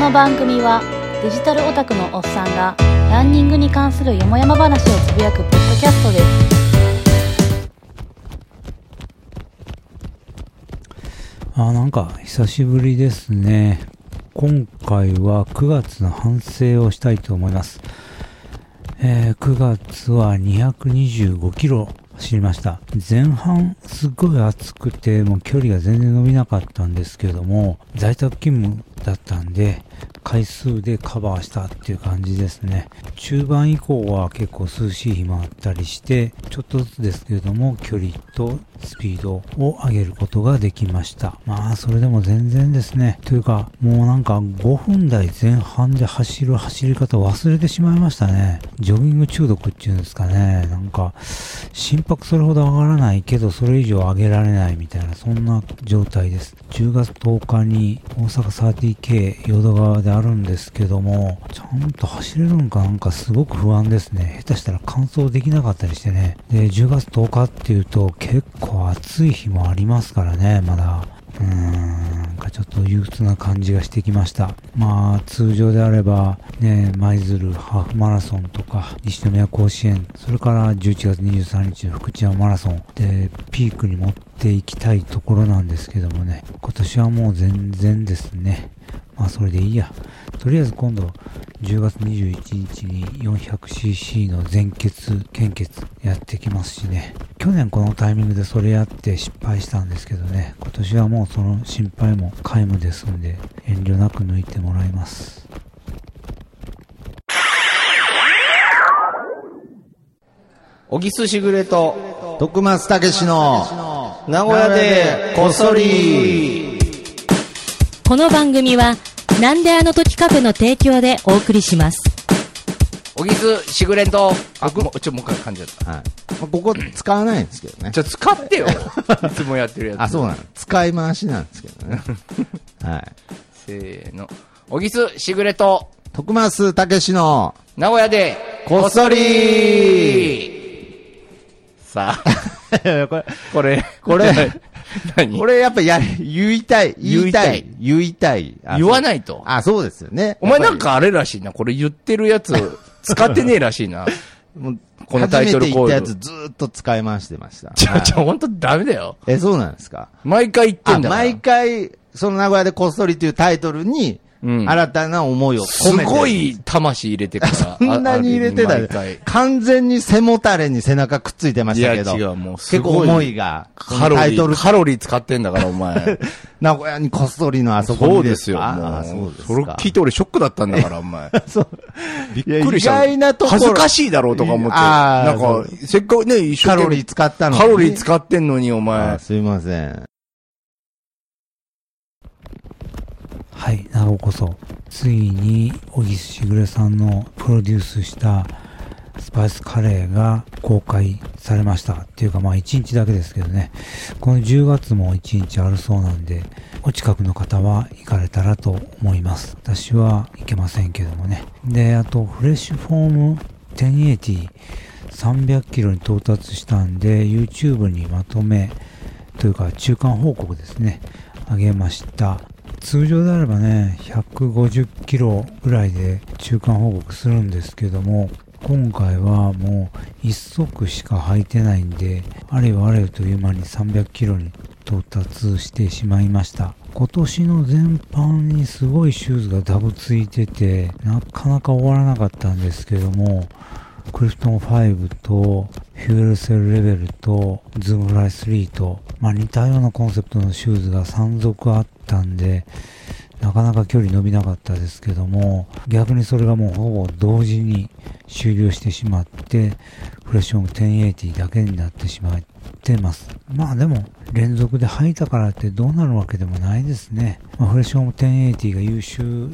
この番組はデジタルオタクのおっさんがランニングに関するよもやま話をつぶやくポッドキャストです。あなんか久しぶりですね。今回は9月の反省をしたいと思います、えー9月は225キロ走りました。前半すっごい暑くてもう距離が全然伸びなかったんですけども在宅勤務だったんで回数でカバーしたっていう感じですね。中盤以降は結構涼しい日もあったりしてちょっとずつですけれども距離とスピードを上げることができました。まあそれでも全然ですね。というかもうなんか5分台前半で走る走り方忘れてしまいましたね。ジョギング中毒っていうんですかね。なんか心拍それほど上がらないけどそれ以上上げられないみたいなそんな状態です。10月10日に大阪 30K 淀川であるんですけどもちゃんと走れるんかなんかすごく不安ですね。下手したら完走できなかったりしてね。で10月10日っていうと結構暑い日もありますからねまだうーん、なんかちょっと憂鬱な感じがしてきました。まあ、通常であれば、ね、舞鶴ハーフマラソンとか、西宮甲子園、それから11月23日の福知山マラソンで、ピークに持っていきたいところなんですけどもね、今年はもう全然ですね。まあ、それでいいや。とりあえず今度、10月21日に 400cc の全決、献血やってきますしね。去年このタイミングでそれやって失敗したんですけどね。今年はもうその心配も皆無ですんで、遠慮なく抜いてもらいます。小木すしぐれと、徳松たけしの名古屋でこっそり。この番組は、なんであの時カフェの提供でお送りします。小木すしぐれと、あ、もう、ちょ、もう一回噛んじゃった。はい。まあここ使わないんですけどね。じゃ、使ってよ。いつもやってるやつ。あ、そうなの。使い回しなんですけどね。はい。せーの。小木すしぐれと、徳松たけしの名古屋でこっそりさあ、これ、これ、これ、何？これやっぱや、言いたい。言いたい。言いたい。あ言わい。ないと。あ、そうですよね。お前なんかあれらしいな。これ言ってるやつ、使ってねえらしいな。もうこのタイトルコール初めて言ったやつずーっと使い回してました。ちょ、はいちょ、ほんとダメだよ。え、そうなんですか？毎回言ってあ、んだ。毎回、その名古屋でこっそりというタイトルに、うん新たな思いをす込めて。ごい魂入れてから。そんなに入れてたあある毎回完全に背もたれに背中くっついてましたけど。いや違うもうす結構ごい思いが。カロリー、タイトル、カロリー使ってんだから、お前。名古屋にこっそりのあそこにそうですよ。かもうあそうですか。それ聞いて俺ショックだったんだから、お前。そう。びっくりした。いや意外なところ恥ずかしいだろうとか思って。あーなんか、せっかくね、一生懸命カロリー使ったのにカロリー使ってんのに、おあ前。すいません。はい、なおこそ、ついに、小木しぐれさんのプロデュースしたスパイスカレーが公開されました。っていうか、まあ1日だけですけどね。この10月も1日あるそうなんで、お近くの方は行かれたらと思います。私は行けませんけどもね。で、あと、フレッシュフォーム1080、300キロに到達したんで、YouTube にまとめ、というか中間報告ですね、上げました。通常であればね、150キロぐらいで中間報告するんですけども、今回はもう一足しか履いてないんで、あれよあれよという間に300キロに到達してしまいました。今年の全般にすごいシューズがダブついてて、なかなか終わらなかったんですけども、クリフトン5と、フューエルセルレベルと、ズームフライ3と、まあ似たようなコンセプトのシューズが3足あってたんで、なかなか距離伸びなかったですけども、逆にそれがもうほぼ同時に終了してしまって、フレッシュフォーム1080だけになってしまってます。まあでも、連続で履いたからってどうなるわけでもないですね。まあ、フレッシュフォーム1080が優秀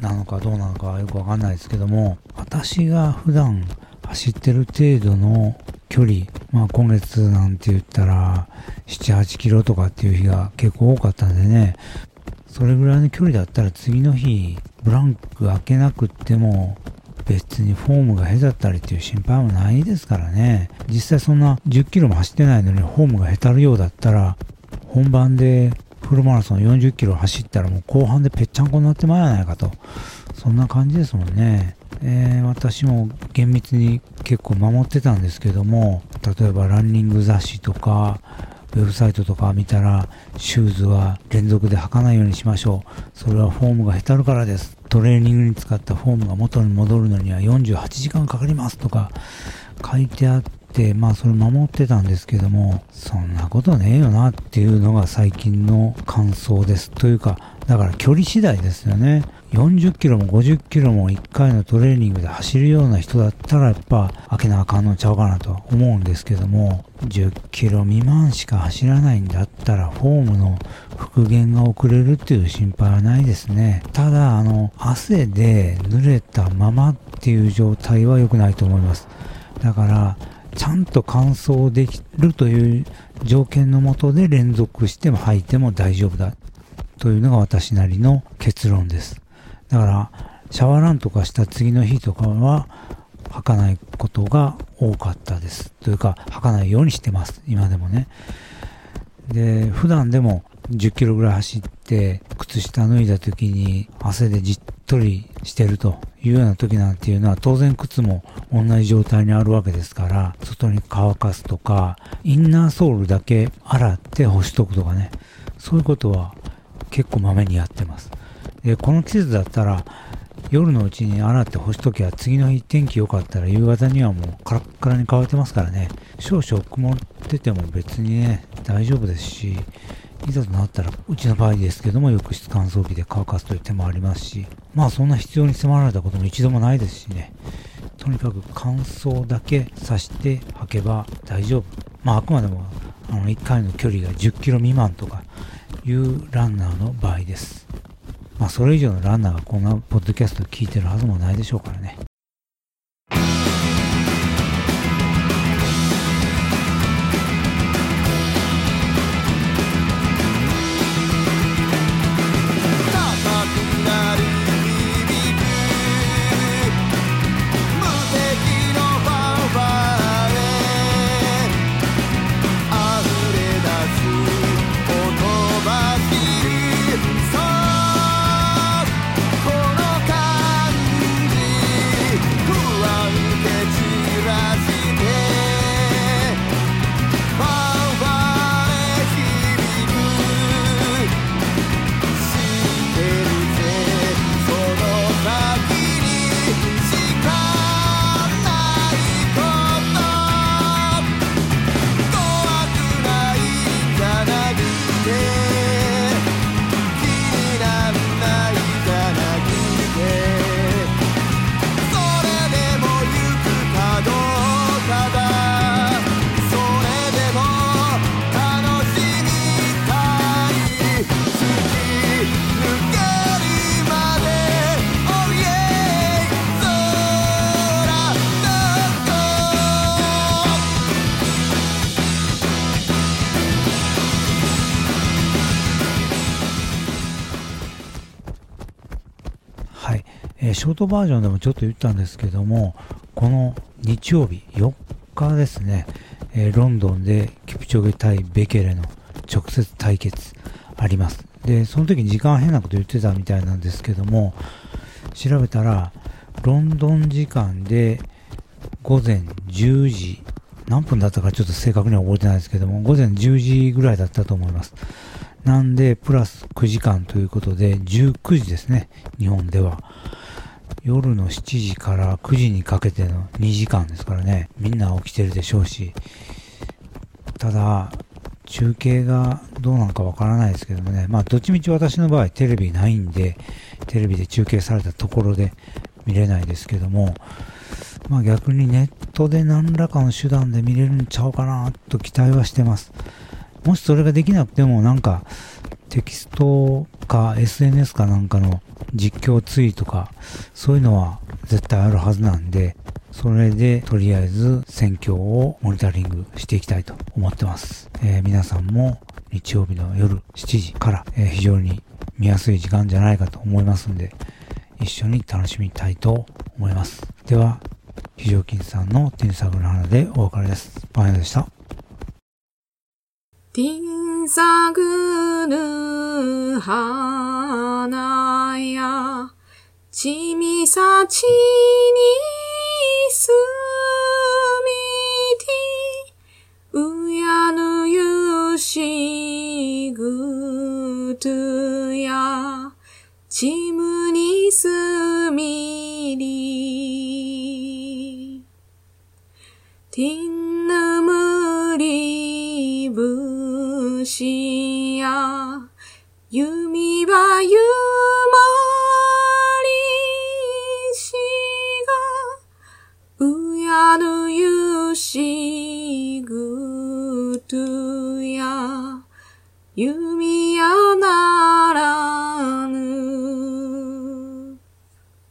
なのかどうなのかはよくわかんないですけども、私が普段走ってる程度の距離、まあ今月なんて言ったら、7、8キロとかっていう日が結構多かったんでね、それぐらいの距離だったら次の日、ブランク開けなくっても、別にフォームが下手だったりっていう心配もないですからね。実際そんな10キロも走ってないのにフォームが下手るようだったら、本番でフルマラソン40キロ走ったらもう後半でぺっちゃんこになってまいやないかと。そんな感じですもんね。えー、私も厳密に結構守ってたんですけども、例えばランニング雑誌とか、ウェブサイトとか見たら、シューズは連続で履かないようにしましょう。それはフォームがへたるからです。トレーニングに使ったフォームが元に戻るのには48時間かかりますとか書いてあって、でまあそれ守ってたんですけども、そんなことねえよなっていうのが最近の感想です。というか、だから距離次第ですよね。40キロも50キロも1回のトレーニングで走るような人だったらやっぱ開けなあかんのちゃうかなと思うんですけども、10キロ未満しか走らないんだったらフォームの復元が遅れるっていう心配はないですね。ただ、あの、汗で濡れたままっていう状態は良くないと思います。だから、ちゃんと乾燥できるという条件のもとで連続しても履いても大丈夫だというのが私なりの結論です。だから、シャワーランとかした次の日とかは、履かないことが多かったです。というか、履かないようにしてます。今でもね。で、普段でも10キロぐらい走って、靴下脱いだ時に汗でじっとりしてるというような時なんていうのは、当然靴も同じ状態にあるわけですから、外に乾かすとか、インナーソールだけ洗って干しとくとかね。そういうことは結構まめにやってます。で、この季節だったら、夜のうちに洗って干しときゃ次の日天気良かったら夕方にはもうカラッカラに乾いてますからね。少々曇ってても別にね、大丈夫ですし、いざとなったら、うちの場合ですけども、浴室乾燥機で乾かすという手もありますし、まあそんな必要に迫られたことも一度もないですしね。とにかく乾燥だけさして履けば大丈夫。まああくまでも、あの、1回の距離が10キロ未満とかいうランナーの場合です。まあそれ以上のランナーがこんなポッドキャスト聞いてるはずもないでしょうからね。えーショートバージョンでもちょっと言ったんですけども、この日曜日4日ですね、えーロンドンでキプチョゲ対ベケレの直接対決あります。で、その時に時間変なこと言ってたみたいなんですけども、調べたら、ロンドン時間で午前10時、何分だったかちょっと正確には覚えてないですけども、午前10時ぐらいだったと思います。なんで、プラス9時間ということで、19時ですね、日本では。夜の7時から9時にかけての2時間ですからね、みんな起きてるでしょうし、ただ、中継がどうなのかわからないですけどもね、まあ、どっちみち私の場合テレビないんで、テレビで中継されたところで見れないですけども、まあ逆にネットで何らかの手段で見れるんちゃうかなと期待はしてます。もしそれができなくてもなんかテキストか SNS かなんかの実況ツイートかそういうのは絶対あるはずなんでそれでとりあえず選挙をモニタリングしていきたいと思ってます、えー皆さんも日曜日の夜7時から、えー非常に見やすい時間じゃないかと思いますんで一緒に楽しみたいと思います。では非常勤さんのテニサグの花でお別れです。パン屋でした。ティン花や、ちみさちにす弓はゆまりしが、うやぬゆしぐとや、弓やな